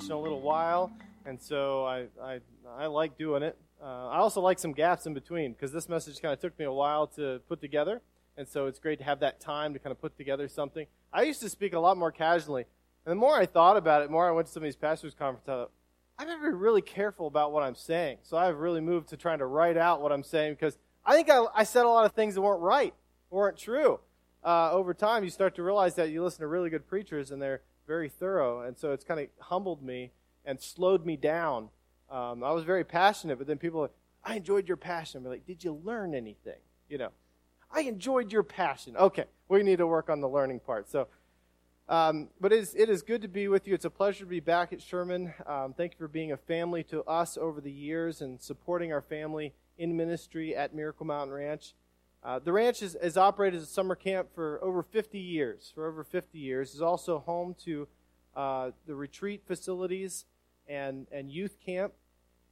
in a little while, and so I I, I like doing it. Uh, I also like some gaps in between because this message kind of took me a while to put together, and so it's great to have that time to kind of put together something. I used to speak a lot more casually, and the more I thought about it, the more I went to some of these pastors' conferences. I thought, I better be really careful about what I'm saying. So I've really moved to trying to write out what I'm saying because I think I, I said a lot of things that weren't right, weren't true. Uh, over time, you start to realize that you listen to really good preachers and they're very thorough, and so it's kind of humbled me and slowed me down. Um, I was very passionate, but then people are like, I enjoyed your passion. I'm like, did you learn anything? You know, I enjoyed your passion. Okay, we need to work on the learning part. So, um, but it is, it is good to be with you. It's a pleasure to be back at Sherman. Um, thank you for being a family to us over the years and supporting our family in ministry at Miracle Mountain Ranch. Uh, the ranch has, has operated as a summer camp for over 50 years. For over 50 years, is also home to uh, the retreat facilities and and youth camp,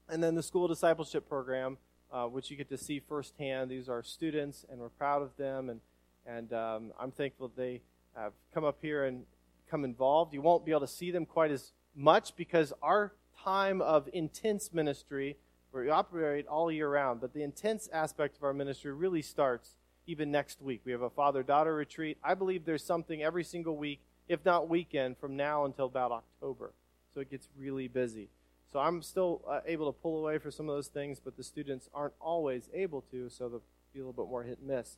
and then the school discipleship program, uh, which you get to see firsthand. These are students, and we're proud of them, and and um, I'm thankful they have come up here and come involved. You won't be able to see them quite as much because our time of intense ministry we operate all year round. But the intense aspect of our ministry really starts even next week. We have a father daughter retreat. I believe there's something every single week, if not weekend, from now until about October. So it gets really busy. So I'm still uh, able to pull away for some of those things, but the students aren't always able to, so they'll be a little bit more hit and miss.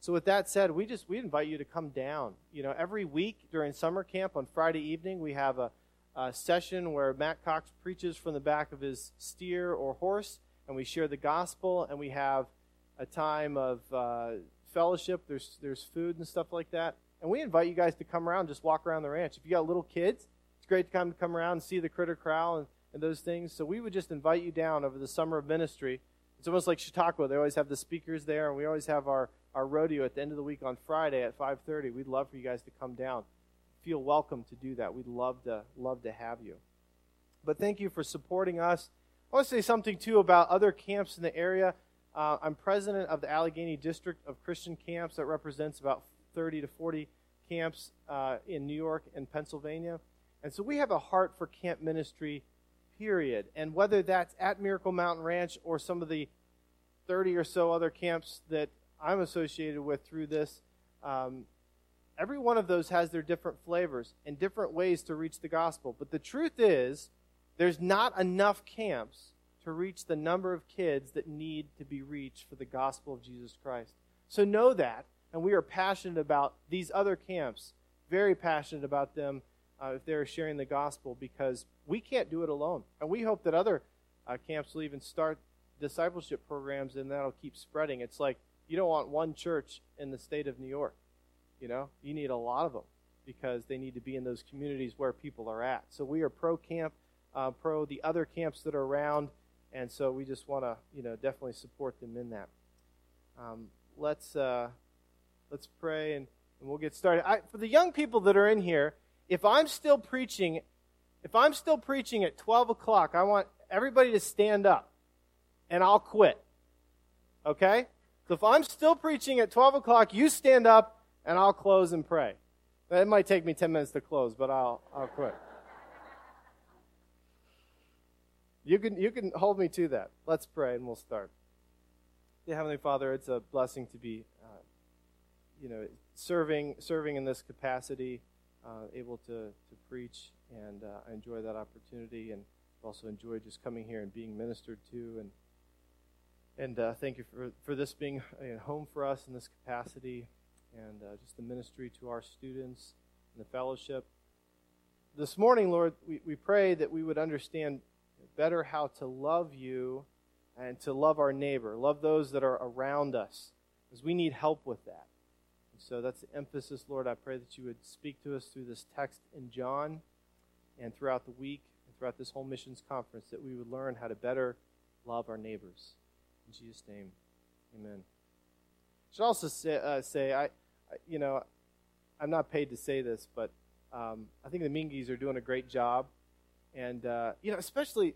So with that said, we just we invite you to come down. You know, every week during summer camp on Friday evening, we have a uh, session where Matt Cox preaches from the back of his steer or horse, and we share the gospel, and we have a time of uh, fellowship. There's there's food and stuff like that, and we invite you guys to come around, just walk around the ranch. If you got little kids, it's great to come come around and see the critter corral and, and those things. So we would just invite you down over the summer of ministry. It's almost like Chautauqua. They always have the speakers there, and we always have our, our rodeo at the end of the week on Friday at 5:30. We'd love for you guys to come down feel welcome to do that. We'd love to love to have you. But thank you for supporting us. I want to say something too about other camps in the area. Uh, I'm president of the Allegheny District of Christian Camps that represents about 30 to 40 camps uh, in New York and Pennsylvania. And so we have a heart for camp ministry, period. And whether that's at Miracle Mountain Ranch or some of the 30 or so other camps that I'm associated with through this, um, every one of those has their different flavors and different ways to reach the gospel. But the truth is, there's not enough camps to reach the number of kids that need to be reached for the gospel of Jesus Christ. So know that, and we are passionate about these other camps, very passionate about them uh, if they're sharing the gospel because we can't do it alone. And we hope that other uh, camps will even start discipleship programs and that'll keep spreading. It's like you don't want one church in the state of New York. You know, you need a lot of them because they need to be in those communities where people are at. So we are pro camp, uh, pro the other camps that are around, and so we just want to, you know, definitely support them in that. Um, let's uh, let's pray and, and we'll get started. I, for the young people that are in here, if I'm still preaching, if I'm still preaching at 12 o'clock, I want everybody to stand up, and I'll quit. Okay? So if I'm still preaching at 12 o'clock, you stand up and I'll close and pray. It might take me 10 minutes to close, but I'll, I'll quit. You can, you can hold me to that. Let's pray and we'll start. Dear Heavenly Father, it's a blessing to be, uh, you know, serving, serving in this capacity, uh, able to, to preach, and uh, I enjoy that opportunity and also enjoy just coming here and being ministered to. And, and uh, thank you for, for this being a home for us in this capacity and uh, just the ministry to our students and the fellowship. This morning, Lord, we, we pray that we would understand better how to love you and to love our neighbor, love those that are around us, because we need help with that. And so that's the emphasis, Lord. I pray that you would speak to us through this text in John and throughout the week and throughout this whole missions conference, that we would learn how to better love our neighbors. In Jesus' name, amen. I should also say, uh, say I, you know, I'm not paid to say this, but um, I think the Mingies are doing a great job. And, uh, you know, especially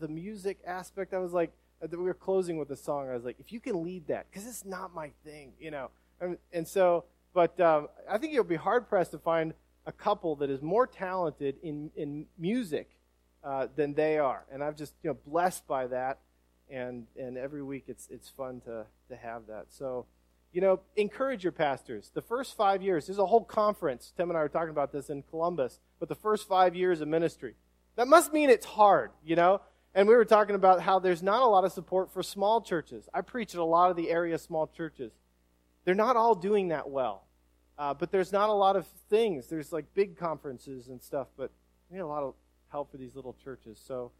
the music aspect, I was like, uh, we were closing with a song. I was like, if you can lead that, because it's not my thing, you know. And, and so, but um, I think you'll be hard pressed to find a couple that is more talented in, in music uh, than they are. And I'm just you know, blessed by that. And, and every week it's, it's fun to, to have that. So, you know, encourage your pastors. The first five years, there's a whole conference. Tim and I were talking about this in Columbus, but the first five years of ministry. That must mean it's hard, you know? And we were talking about how there's not a lot of support for small churches. I preach at a lot of the area small churches. They're not all doing that well. Uh, but there's not a lot of things. There's like big conferences and stuff, but we need a lot of help for these little churches. So,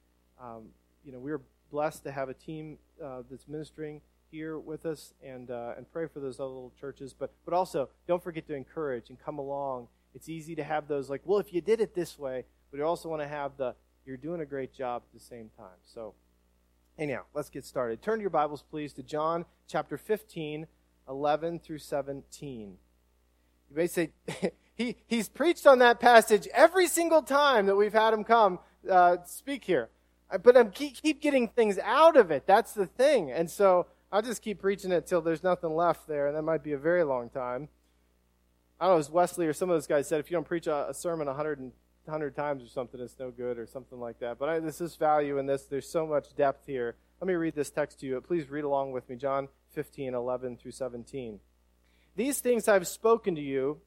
um, you know, we're blessed to have a team uh, that's ministering here with us and uh, and pray for those other little churches. But but also don't forget to encourage and come along. It's easy to have those like, well, if you did it this way, but you also want to have the you're doing a great job at the same time. So, anyhow, let's get started. Turn to your Bibles, please, to John chapter 15, 11 through 17. You may say, he, he's preached on that passage every single time that we've had him come uh, speak here. But I keep getting things out of it. That's the thing. And so I'll just keep preaching it till there's nothing left there, and that might be a very long time. I don't know, as Wesley or some of those guys said, if you don't preach a, a sermon 100, 100 times or something, it's no good or something like that. But I, this is value in this. There's so much depth here. Let me read this text to you. Please read along with me. John 15, 11 through 17. These things I've spoken to you,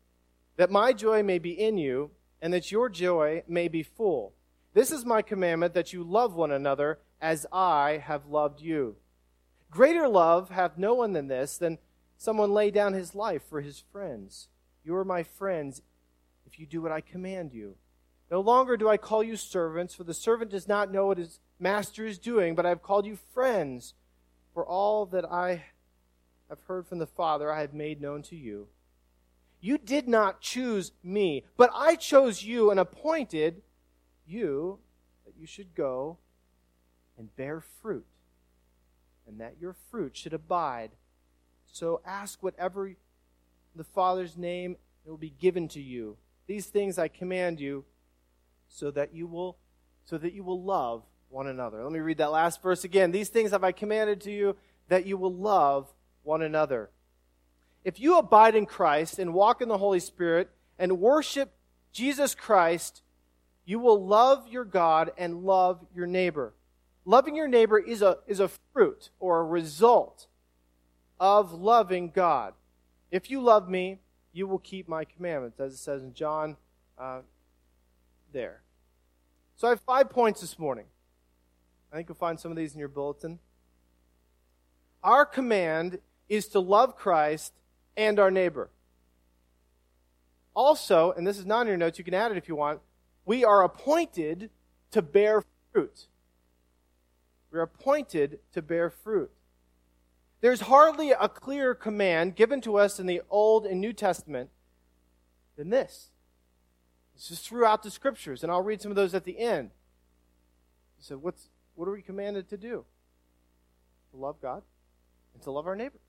that my joy may be in you, and that your joy may be full. This is my commandment, that you love one another as I have loved you. Greater love hath no one than this, than someone lay down his life for his friends. You are my friends if you do what I command you. No longer do I call you servants, for the servant does not know what his master is doing, but I have called you friends, for all that I have heard from the Father, I have made known to you. You did not choose me, but I chose you and appointed you that you should go and bear fruit, and that your fruit should abide. So ask whatever the Father's name, it will be given to you. These things I command you, so that you will so that you will love one another. Let me read that last verse again. These things have I commanded to you that you will love one another. If you abide in Christ and walk in the Holy Spirit and worship Jesus Christ, you will love your God and love your neighbor. Loving your neighbor is a, is a fruit or a result of loving God. If you love me, you will keep my commandments, as it says in John uh, there. So I have five points this morning. I think you'll find some of these in your bulletin. Our command is to love Christ and our neighbor. Also, and this is not in your notes, you can add it if you want, we are appointed to bear fruit. We're appointed to bear fruit. There's hardly a clearer command given to us in the Old and New Testament than this. This is throughout the scriptures, and I'll read some of those at the end. So, what's, what are we commanded to do? To love God and to love our neighbor.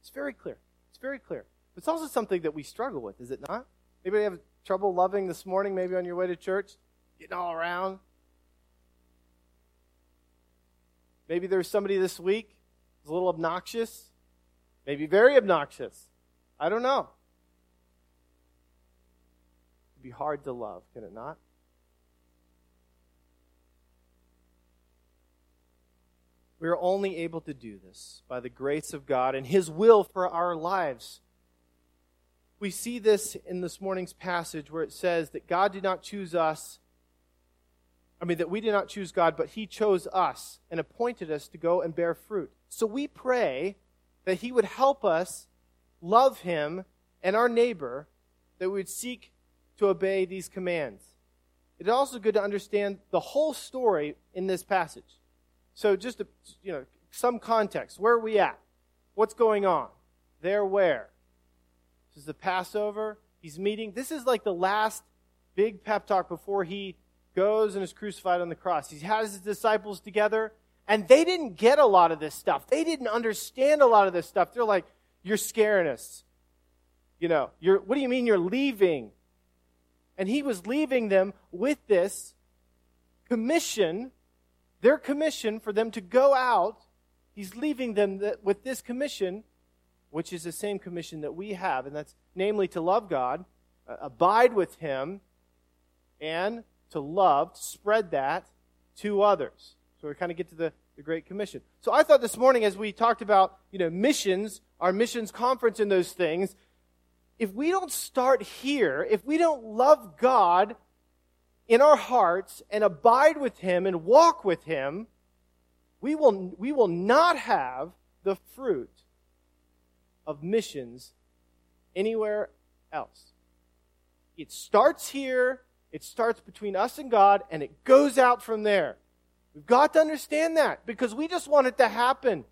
It's very clear. It's very clear. But It's also something that we struggle with, is it not? Anybody have trouble loving this morning, maybe on your way to church? Getting all around? Maybe there's somebody this week who's a little obnoxious, maybe very obnoxious. I don't know. It'd be hard to love, can it not? We are only able to do this by the grace of God and His will for our lives. We see this in this morning's passage where it says that God did not choose us. I mean, that we did not choose God, but He chose us and appointed us to go and bear fruit. So we pray that He would help us love Him and our neighbor, that we would seek to obey these commands. It's also good to understand the whole story in this passage. So just to, you know, some context. Where are we at? What's going on? There where? This is the Passover. He's meeting. This is like the last big pep talk before he goes and is crucified on the cross. He has his disciples together, and they didn't get a lot of this stuff. They didn't understand a lot of this stuff. They're like, You're scaring us. You know, you're, what do you mean you're leaving? And he was leaving them with this commission their commission for them to go out, he's leaving them with this commission, which is the same commission that we have, and that's namely to love God, abide with him, and to love, to spread that to others. So we kind of get to the, the Great Commission. So I thought this morning as we talked about, you know, missions, our missions conference and those things, if we don't start here, if we don't love God in our hearts and abide with Him and walk with Him, we will, we will not have the fruit of missions anywhere else. It starts here, it starts between us and God, and it goes out from there. We've got to understand that because we just want it to happen.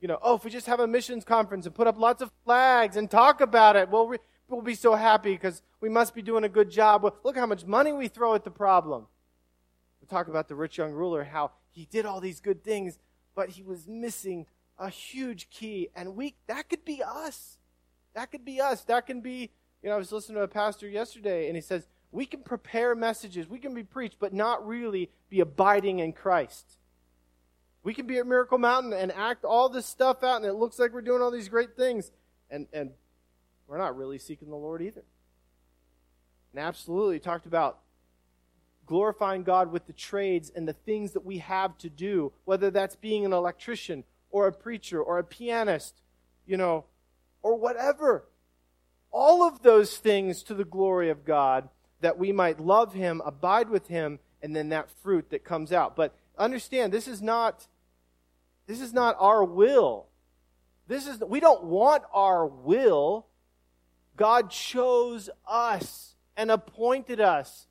You know, oh, if we just have a missions conference and put up lots of flags and talk about it, well, we'll be so happy because we must be doing a good job. Well, look how much money we throw at the problem. We talk about the rich young ruler, how he did all these good things, but he was missing a huge key. And we, that could be us. That could be us. That can be, you know, I was listening to a pastor yesterday and he says, we can prepare messages, we can be preached, but not really be abiding in Christ. We can be at Miracle Mountain and act all this stuff out, and it looks like we're doing all these great things, and, and we're not really seeking the Lord either. And absolutely talked about glorifying God with the trades and the things that we have to do, whether that's being an electrician or a preacher or a pianist, you know, or whatever. All of those things to the glory of God that we might love Him, abide with Him, and then that fruit that comes out. But understand, this is not, this is not our will. This is, we don't want our will. God chose us and appointed us.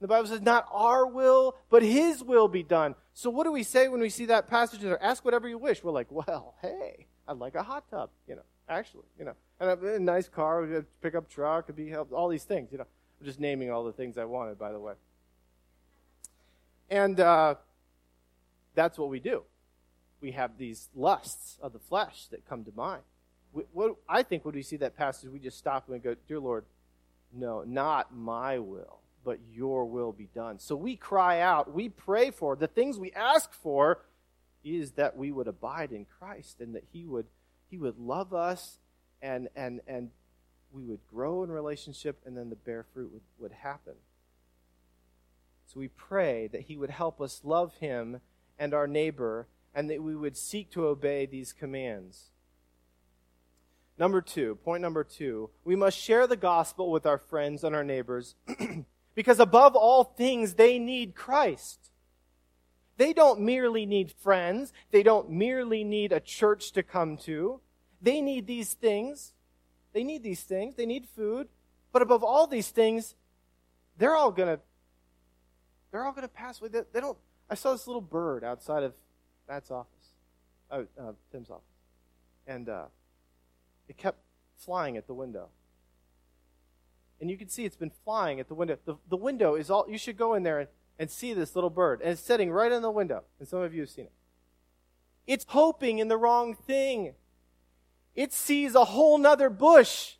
The Bible says, not our will, but His will be done. So what do we say when we see that passage? Ask whatever you wish. We're like, well, hey, I'd like a hot tub, you know, actually, you know, and a, a nice car, a pickup truck, could be all these things, you know. I'm just naming all the things I wanted, by the way. And uh, that's what we do. We have these lusts of the flesh that come to mind. We, what, I think when we see that passage, we just stop and go, Dear Lord, no, not my will, but your will be done. So we cry out, we pray for, the things we ask for is that we would abide in Christ and that He would, he would love us and, and, and we would grow in relationship and then the bear fruit would, would happen. So we pray that He would help us love Him and our neighbor and that we would seek to obey these commands. Number two, point number two, we must share the gospel with our friends and our neighbors because above all things, they need Christ. They don't merely need friends. They don't merely need a church to come to. They need these things they need these things. They need food. But above all these things, they're all gonna they're all gonna pass away. They, they don't. I saw this little bird outside of Matt's office, oh, uh, Tim's office, and uh, it kept flying at the window. And you can see it's been flying at the window. The, the window is all. You should go in there and, and see this little bird, and it's sitting right in the window. And some of you have seen it. It's hoping in the wrong thing it sees a whole nother bush.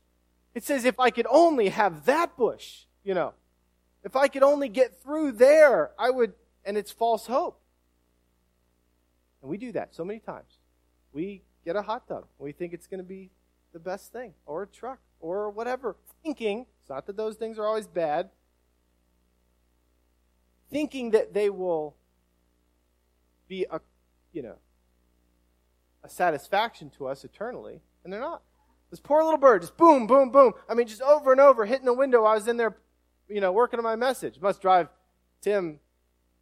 It says, if I could only have that bush, you know, if I could only get through there, I would, and it's false hope. And we do that so many times. We get a hot tub. We think it's going to be the best thing, or a truck, or whatever. Thinking, it's not that those things are always bad, thinking that they will be a, you know, a satisfaction to us eternally, and they're not. This poor little bird, just boom, boom, boom. I mean, just over and over, hitting the window. I was in there, you know, working on my message. Must drive Tim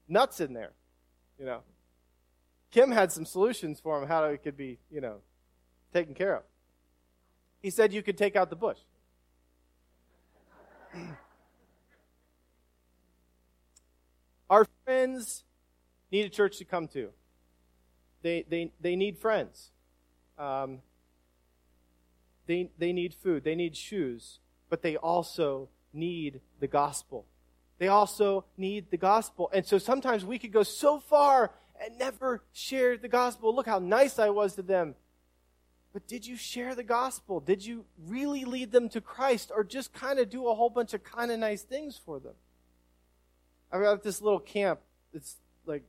nuts in there, you know. Kim had some solutions for him how it could be, you know, taken care of. He said you could take out the bush. Our friends need a church to come to. They, they, they need friends. Um, they, they need food. They need shoes. But they also need the gospel. They also need the gospel. And so sometimes we could go so far and never share the gospel. Look how nice I was to them. But did you share the gospel? Did you really lead them to Christ or just kind of do a whole bunch of kind of nice things for them? I've got this little camp. It's like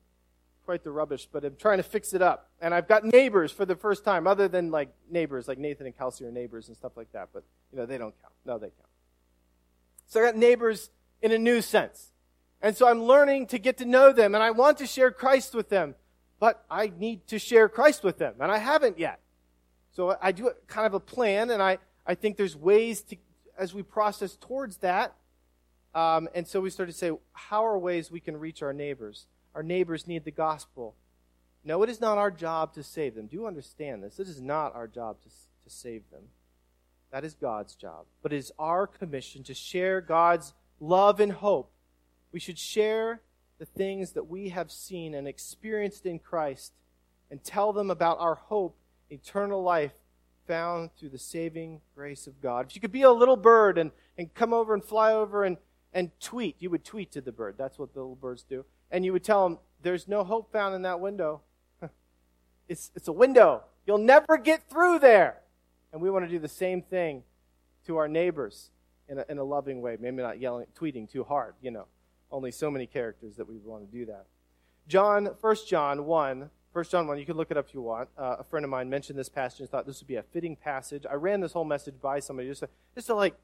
quite the rubbish, but I'm trying to fix it up. And I've got neighbors for the first time, other than like neighbors, like Nathan and Kelsey are neighbors and stuff like that, but you know, they don't count. No, they count. So I got neighbors in a new sense. And so I'm learning to get to know them and I want to share Christ with them, but I need to share Christ with them and I haven't yet. So I do kind of a plan and I, I think there's ways to, as we process towards that. Um, and so we started to say, how are ways we can reach our neighbors? Our neighbors need the gospel. No, it is not our job to save them. Do you understand this? It is not our job to, to save them. That is God's job. But it is our commission to share God's love and hope. We should share the things that we have seen and experienced in Christ and tell them about our hope, eternal life found through the saving grace of God. If you could be a little bird and, and come over and fly over and, and tweet, you would tweet to the bird. That's what the little birds do. And you would tell them, there's no hope found in that window. It's, it's a window. You'll never get through there. And we want to do the same thing to our neighbors in a, in a loving way. Maybe not yelling, tweeting too hard, you know. Only so many characters that we want to do that. John, 1 John 1, 1 John 1, you can look it up if you want. Uh, a friend of mine mentioned this passage and thought this would be a fitting passage. I ran this whole message by somebody just to, just to like,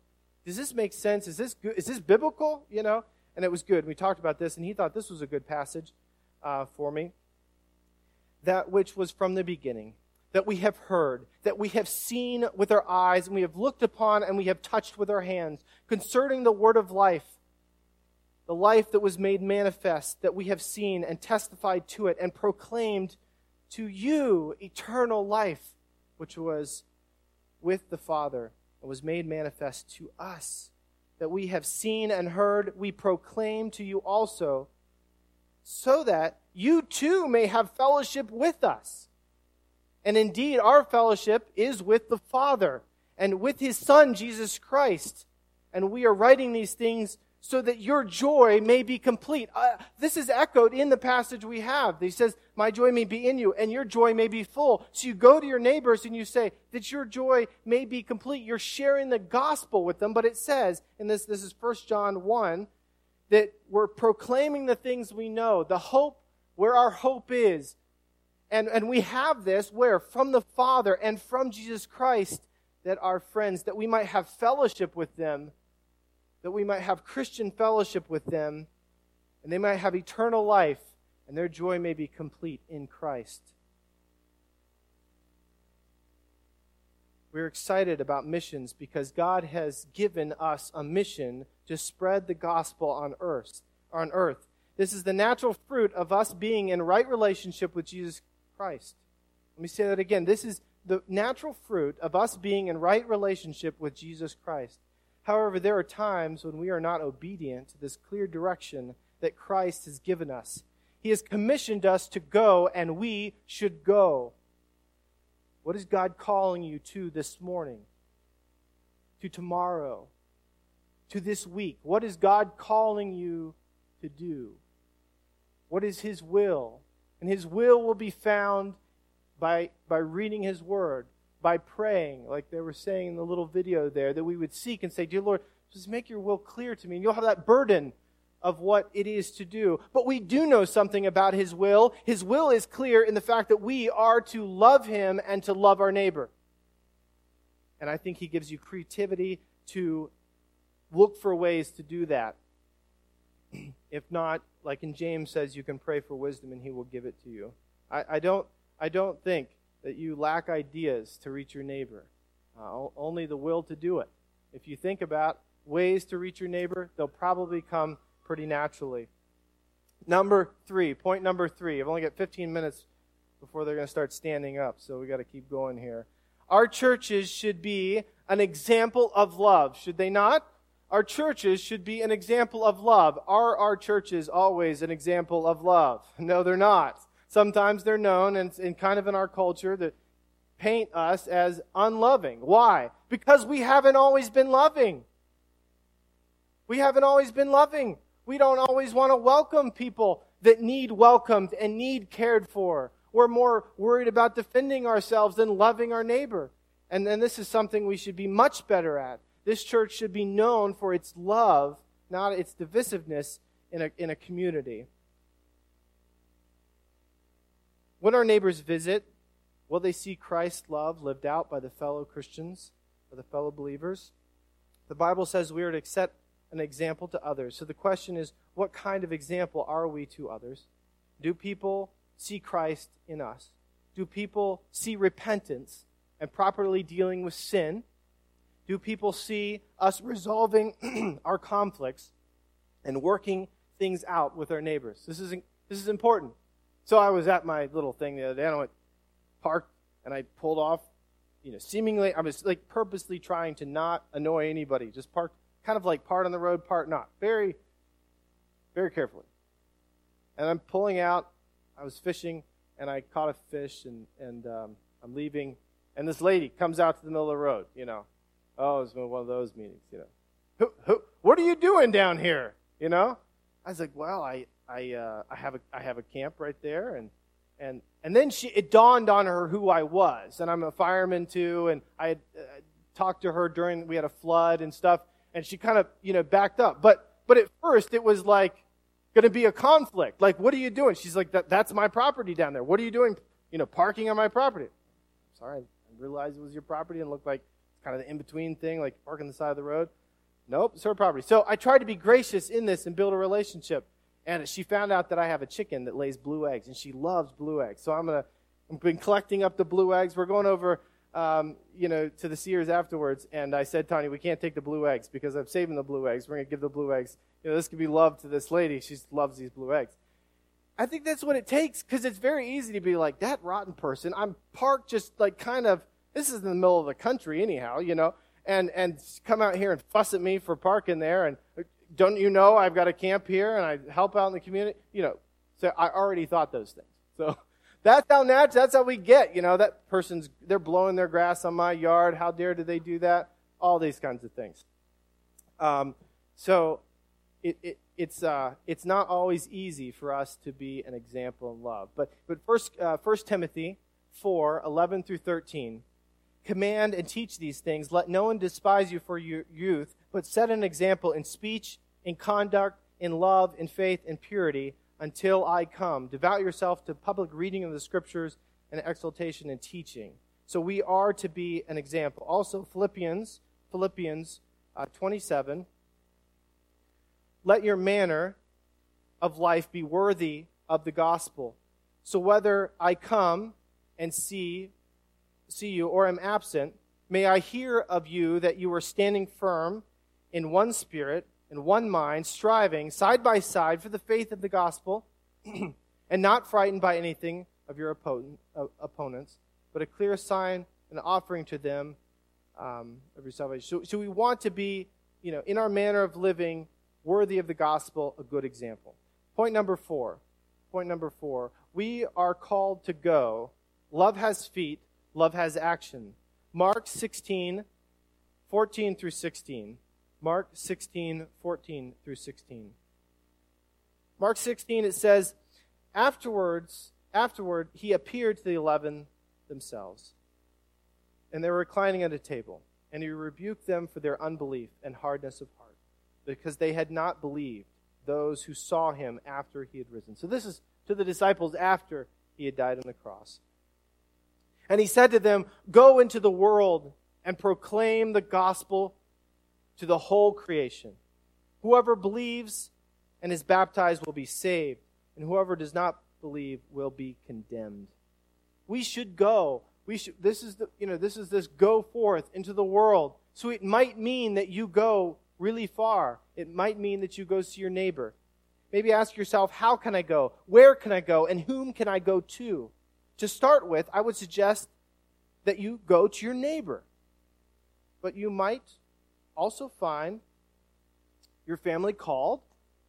does this make sense? Is this good? Is this biblical? You know? And it was good. We talked about this, and he thought this was a good passage uh, for me that which was from the beginning, that we have heard, that we have seen with our eyes, and we have looked upon, and we have touched with our hands, concerning the word of life, the life that was made manifest, that we have seen and testified to it, and proclaimed to you eternal life, which was with the Father, and was made manifest to us. That we have seen and heard, we proclaim to you also so that you too may have fellowship with us. And indeed, our fellowship is with the Father and with His Son, Jesus Christ. And we are writing these things so that your joy may be complete. Uh, this is echoed in the passage we have. He says, My joy may be in you, and your joy may be full. So you go to your neighbors and you say that your joy may be complete. You're sharing the gospel with them, but it says, and this, this is 1 John 1, that we're proclaiming the things we know, the hope where our hope is. And, and we have this where? From the Father and from Jesus Christ, that our friends, that we might have fellowship with them, that we might have Christian fellowship with them, and they might have eternal life, and their joy may be complete in Christ. We're excited about missions because God has given us a mission to spread the gospel on earth. On earth. This is the natural fruit of us being in right relationship with Jesus Christ. Let me say that again. This is the natural fruit of us being in right relationship with Jesus Christ. However, there are times when we are not obedient to this clear direction that Christ has given us. He has commissioned us to go, and we should go. What is God calling you to this morning? To tomorrow? To this week? What is God calling you to do? What is His will? And His will will be found by, by reading His Word, by praying, like they were saying in the little video there, that we would seek and say, Dear Lord, just make your will clear to me. And you'll have that burden of what it is to do. But we do know something about His will. His will is clear in the fact that we are to love Him and to love our neighbor. And I think He gives you creativity to look for ways to do that. if not, like in James says, you can pray for wisdom and He will give it to you. I, I don't, I don't think that you lack ideas to reach your neighbor, uh, only the will to do it. If you think about ways to reach your neighbor, they'll probably come pretty naturally. Number three, point number three. I've only got 15 minutes before they're going to start standing up, so we got to keep going here. Our churches should be an example of love, should they not? Our churches should be an example of love. Are our churches always an example of love? No, they're not. Sometimes they're known, and, and kind of in our culture, that paint us as unloving. Why? Because we haven't always been loving. We haven't always been loving. We don't always want to welcome people that need welcomed and need cared for. We're more worried about defending ourselves than loving our neighbor. And then this is something we should be much better at. This church should be known for its love, not its divisiveness in a, in a community. When our neighbors visit, will they see Christ's love lived out by the fellow Christians, by the fellow believers? The Bible says we are to accept an example to others. So the question is, what kind of example are we to others? Do people see Christ in us? Do people see repentance and properly dealing with sin? Do people see us resolving our conflicts and working things out with our neighbors? This is, this is important. So I was at my little thing the other day, and I went, parked, and I pulled off, you know, seemingly, I was like purposely trying to not annoy anybody, just parked kind of like part on the road, part not. Very, very carefully. And I'm pulling out, I was fishing, and I caught a fish, and, and um, I'm leaving, and this lady comes out to the middle of the road, you know. Oh, it's one of those meetings, you know. Who, who, what are you doing down here? You know? I was like, well, I, I, uh, I have a, I have a camp right there, and, and, and then she, it dawned on her who I was, and I'm a fireman too, and I had uh, talked to her during, we had a flood and stuff, and she kind of, you know, backed up. But, but at first it was like going to be a conflict. Like, what are you doing? She's like, that, that's my property down there. What are you doing, you know, parking on my property? Sorry, I realized it was your property and looked like kind of the in-between thing, like parking the side of the road. Nope, it's her property. So I tried to be gracious in this and build a relationship. And she found out that I have a chicken that lays blue eggs, and she loves blue eggs. So I'm gonna, I've been collecting up the blue eggs. We're going over um, you know, to the Sears afterwards, and I said, Tony, we can't take the blue eggs because I'm saving the blue eggs. We're to give the blue eggs. You know, this could be love to this lady. She loves these blue eggs. I think that's what it takes because it's very easy to be like, that rotten person. I'm parked just like kind of, this is in the middle of the country anyhow, you know, and, and come out here and fuss at me for parking there. And don't you know I've got a camp here and I help out in the community? You know, so I already thought those things. So that's how that's how we get, you know, that person's, they're blowing their grass on my yard. How dare do they do that? All these kinds of things. Um, so it, it, it's, uh, it's not always easy for us to be an example in love. But, but first, uh, 1 Timothy 4, 11 through 13, command and teach these things. Let no one despise you for your youth, but set an example in speech, in conduct, in love, in faith, in purity until I come. Devote yourself to public reading of the scriptures and exaltation and teaching. So we are to be an example. Also, Philippians, Philippians uh, 27. Let your manner of life be worthy of the gospel. So whether I come and see, see you or am absent, may I hear of you that you are standing firm in one spirit in one mind, striving side by side for the faith of the gospel, and not frightened by anything of your opponent, uh, opponents, but a clear sign and offering to them um, of your salvation. So, so we want to be, you know, in our manner of living, worthy of the gospel, a good example. Point number four. Point number four. We are called to go. Love has feet. Love has action. Mark 16, 14 through 16. Mark 16, 14 through 16. Mark 16, it says, Afterwards, afterward, he appeared to the eleven themselves. And they were reclining at a table. And he rebuked them for their unbelief and hardness of heart, because they had not believed those who saw him after he had risen. So this is to the disciples after he had died on the cross. And he said to them, Go into the world and proclaim the gospel to the whole creation. Whoever believes and is baptized will be saved, and whoever does not believe will be condemned. We should go. We should this is the you know, this is this go forth into the world. So it might mean that you go really far. It might mean that you go see your neighbor. Maybe ask yourself, how can I go? Where can I go? And whom can I go to? To start with, I would suggest that you go to your neighbor. But you might also find your family called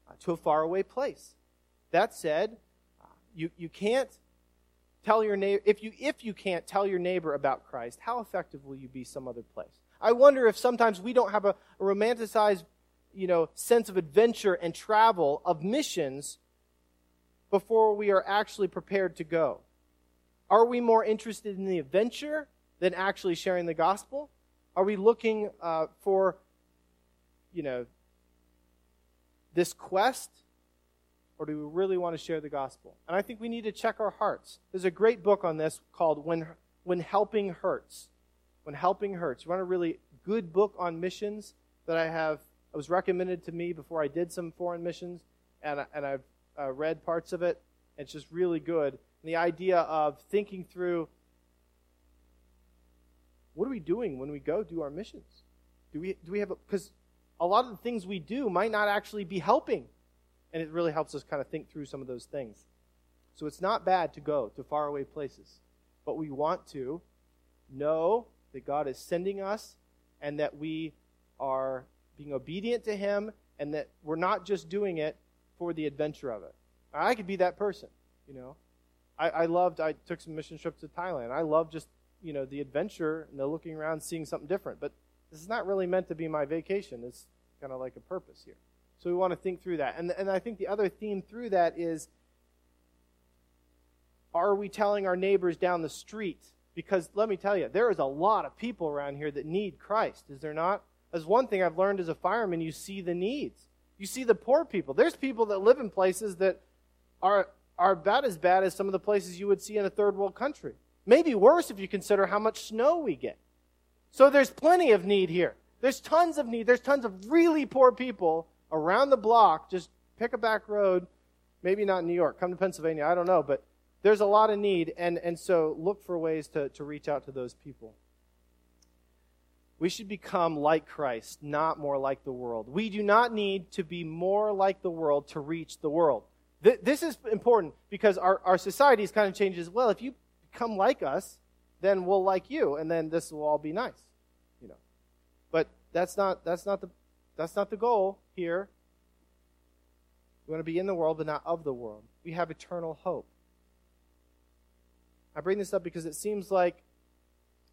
uh, to a faraway place. That said, uh, you, you can't tell your neighbor, if you, if you can't tell your neighbor about Christ, how effective will you be some other place? I wonder if sometimes we don't have a, a romanticized, you know, sense of adventure and travel of missions before we are actually prepared to go. Are we more interested in the adventure than actually sharing the gospel? Are we looking uh, for, you know, this quest? Or do we really want to share the gospel? And I think we need to check our hearts. There's a great book on this called When, when Helping Hurts. When Helping Hurts. You want a really good book on missions that I have it was recommended to me before I did some foreign missions, and, and I've uh, read parts of it. It's just really good. The idea of thinking through what are we doing when we go do our missions? Do we, do we have, because a, a lot of the things we do might not actually be helping. And it really helps us kind of think through some of those things. So it's not bad to go to faraway places. But we want to know that God is sending us and that we are being obedient to Him and that we're not just doing it for the adventure of it. I could be that person, you know. I, I loved, I took some mission trips to Thailand. I love just, you know, the adventure and the looking around, seeing something different. But this is not really meant to be my vacation. It's kind of like a purpose here. So we want to think through that. And, and I think the other theme through that is are we telling our neighbors down the street? Because let me tell you, there is a lot of people around here that need Christ, is there not? As one thing I've learned as a fireman, you see the needs. You see the poor people. There's people that live in places that are, are about as bad as some of the places you would see in a third world country. Maybe worse if you consider how much snow we get. So there's plenty of need here. There's tons of need. There's tons of really poor people around the block. Just pick a back road. Maybe not in New York. Come to Pennsylvania. I don't know. But there's a lot of need. And, and so look for ways to, to reach out to those people. We should become like Christ, not more like the world. We do not need to be more like the world to reach the world. Th- this is important because our, our society is kind of changes. Well, if you become like us, then we'll like you, and then this will all be nice, you know. But that's not that's not the that's not the goal here. We want to be in the world, but not of the world. We have eternal hope. I bring this up because it seems like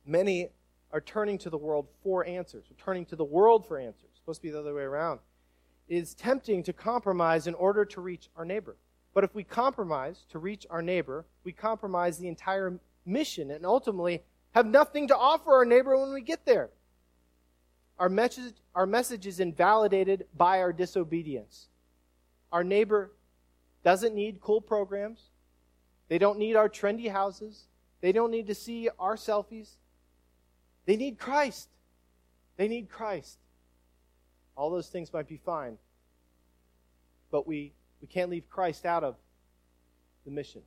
many are turning to the world for answers, or turning to the world for answers. It's supposed to be the other way around. Is tempting to compromise in order to reach our neighbor. But if we compromise to reach our neighbor, we compromise the entire mission and ultimately have nothing to offer our neighbor when we get there. Our message, our message is invalidated by our disobedience. Our neighbor doesn't need cool programs. They don't need our trendy houses. They don't need to see our selfies. They need Christ. They need Christ. All those things might be fine. But we, we can't leave Christ out of the mission.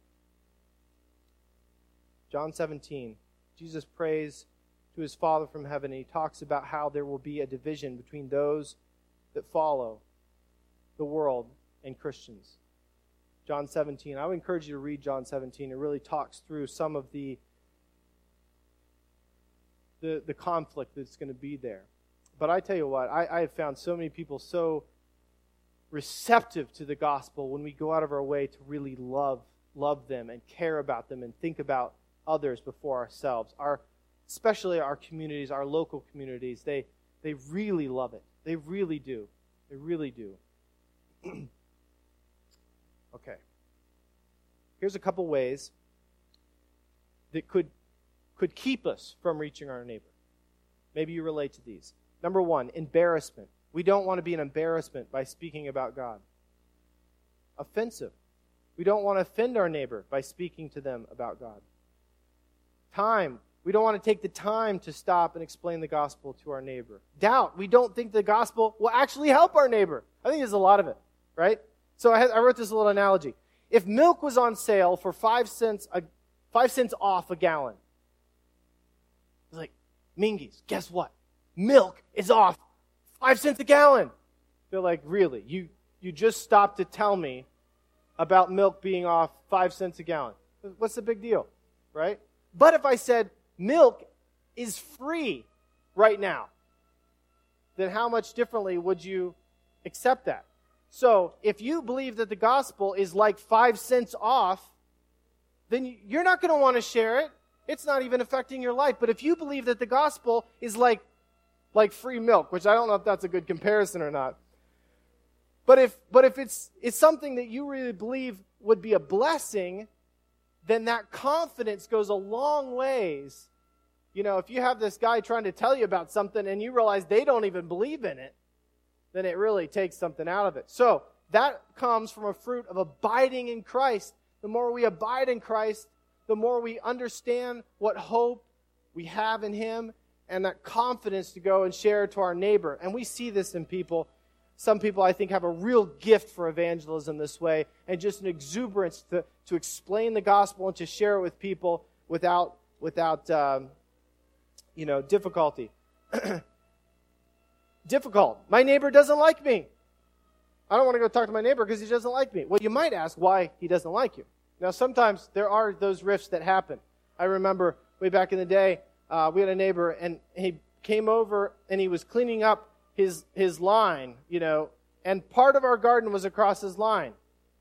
John 17, Jesus prays to his Father from heaven, and he talks about how there will be a division between those that follow the world and Christians. John 17. I would encourage you to read John 17. It really talks through some of the, the, the conflict that's going to be there. But I tell you what, I, I have found so many people so receptive to the gospel when we go out of our way to really love love them and care about them and think about others before ourselves. Our, especially our communities, our local communities, they, they really love it. They really do. They really do. okay. Here's a couple ways that could, could keep us from reaching our neighbor. Maybe you relate to these. Number one, embarrassment. We don't want to be an embarrassment by speaking about God. Offensive. We don't want to offend our neighbor by speaking to them about God. Time. We don't want to take the time to stop and explain the gospel to our neighbor. Doubt. We don't think the gospel will actually help our neighbor. I think there's a lot of it, right? So I, had, I wrote this little analogy. If milk was on sale for five cents, a, five cents off a gallon, it's like, Mingies, guess what? Milk is off five cents a gallon. They're like, really? You, you just stopped to tell me about milk being off five cents a gallon. What's the big deal, right? But if I said milk is free right now, then how much differently would you accept that? So if you believe that the gospel is like five cents off, then you're not going to want to share it. It's not even affecting your life. But if you believe that the gospel is like, like free milk, which I don't know if that's a good comparison or not. But if, but if it's, it's something that you really believe would be a blessing, then that confidence goes a long ways. You know, if you have this guy trying to tell you about something and you realize they don't even believe in it, then it really takes something out of it. So that comes from a fruit of abiding in Christ. The more we abide in Christ, the more we understand what hope we have in Him and that confidence to go and share to our neighbor. And we see this in people. some people, I think, have a real gift for evangelism this way and just an exuberance to, to explain the gospel and to share it with people without, without um, you know, difficulty. Difficult. My neighbor doesn't like me. I don't want to go talk to my neighbor because he doesn't like me. Well, you might ask why he doesn't like you. Now, sometimes there are those rifts that happen. I remember way back in the day, uh, we had a neighbor and he came over and he was cleaning up his, his line, you know, and part of our garden was across his line,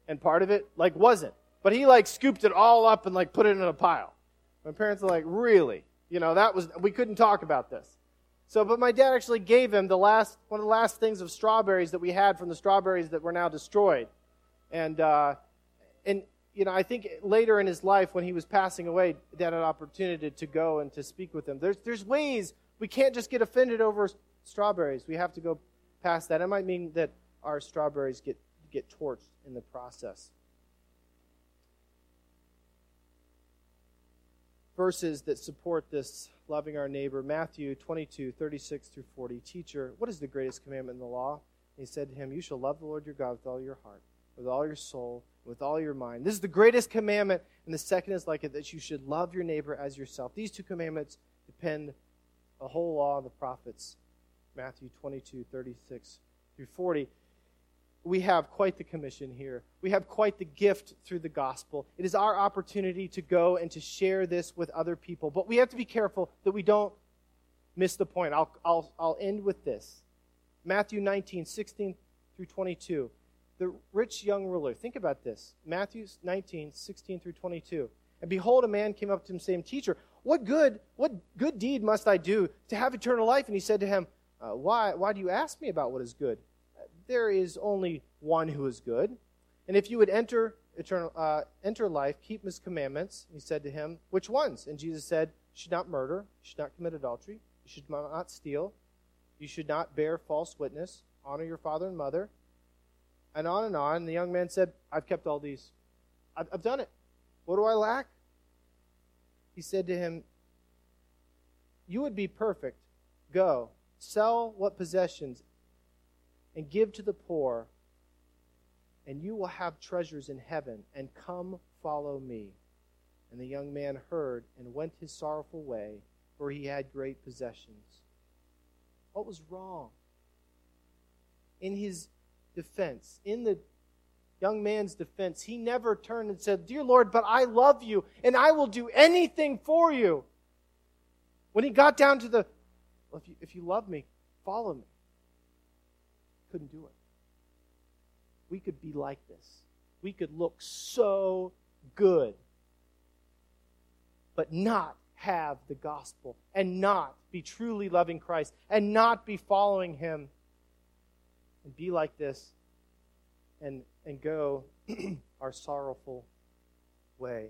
and part of it, like, wasn't. But he, like, scooped it all up and, like, put it in a pile. My parents were like, really? You know, that was, we couldn't talk about this. So, but my dad actually gave him the last, one of the last things of strawberries that we had from the strawberries that were now destroyed. And, uh, and, you know, I think later in his life when he was passing away, dad had an opportunity to go and to speak with him. There's, there's ways we can't just get offended over strawberries. We have to go past that. It might mean that our strawberries get, get torched in the process. Verses that support this loving our neighbor Matthew 22, 36 through 40. Teacher, what is the greatest commandment in the law? And he said to him, You shall love the Lord your God with all your heart, with all your soul, with all your mind. This is the greatest commandment, and the second is like it that you should love your neighbor as yourself. These two commandments depend the whole law of the prophets Matthew 22, 36 through 40. We have quite the commission here. We have quite the gift through the gospel. It is our opportunity to go and to share this with other people. But we have to be careful that we don't miss the point. I'll, I'll, I'll end with this Matthew 19, 16 through 22. The rich young ruler. Think about this. Matthew 19, 16 through 22. And behold, a man came up to him saying, Teacher, what good, what good deed must I do to have eternal life? And he said to him, uh, why, why do you ask me about what is good? There is only one who is good. And if you would enter eternal, uh, enter life, keep his commandments. He said to him, Which ones? And Jesus said, You should not murder, you should not commit adultery, you should not steal, you should not bear false witness, honor your father and mother, and on and on. And the young man said, I've kept all these. I've, I've done it. What do I lack? He said to him, You would be perfect. Go Sell what possessions and give to the poor, and you will have treasures in heaven, and come follow me. And the young man heard and went his sorrowful way, for he had great possessions. What was wrong? In his defense, in the young man's defense, he never turned and said, Dear Lord, but I love you, and I will do anything for you. When he got down to the well, if you, if you love me, follow me. Couldn't do it. We could be like this. We could look so good, but not have the gospel and not be truly loving Christ and not be following him and be like this and, and go our sorrowful way.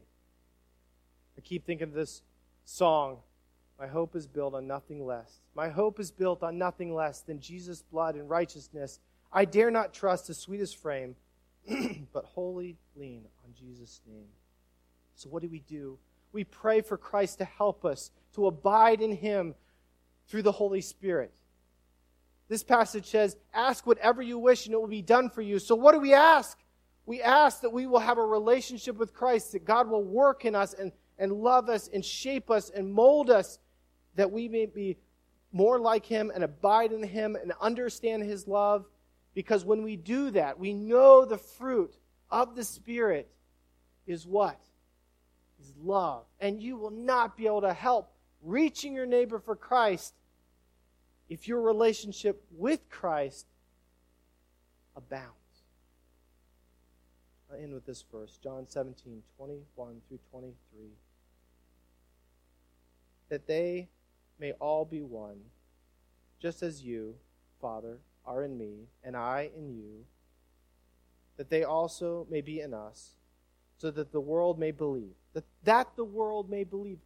I keep thinking of this song my hope is built on nothing less. My hope is built on nothing less than Jesus' blood and righteousness. I dare not trust the sweetest frame, but wholly lean on Jesus' name. So, what do we do? We pray for Christ to help us to abide in Him through the Holy Spirit. This passage says, Ask whatever you wish and it will be done for you. So, what do we ask? We ask that we will have a relationship with Christ, that God will work in us and, and love us and shape us and mold us that we may be more like him and abide in him and understand his love. Because when we do that, we know the fruit of the Spirit is what? Is love. And you will not be able to help reaching your neighbor for Christ if your relationship with Christ abounds. I'll end with this verse John 17, 21 through 23. That they may all be one, just as you, Father, are in me, and I in you, that they also may be in us, so that the world may believe. That, that the world may believe.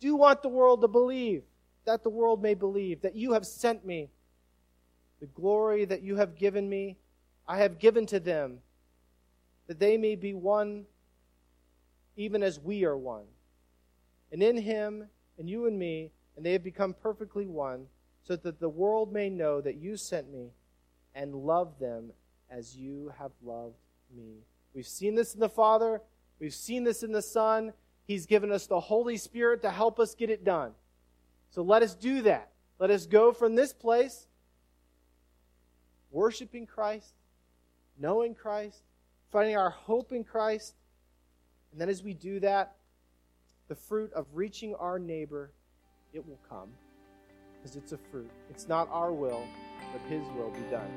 Do you want the world to believe? That the world may believe that you have sent me. The glory that you have given me, I have given to them, that they may be one even as we are one. And in him, and you and me, and they have become perfectly one, so that the world may know that you sent me and love them as you have loved me. We've seen this in the Father, we've seen this in the Son. He's given us the Holy Spirit to help us get it done. So let us do that. Let us go from this place worshiping Christ, knowing Christ, finding our hope in Christ. And then as we do that, the fruit of reaching our neighbor, it will come because it's a fruit. It's not our will, but His will be done.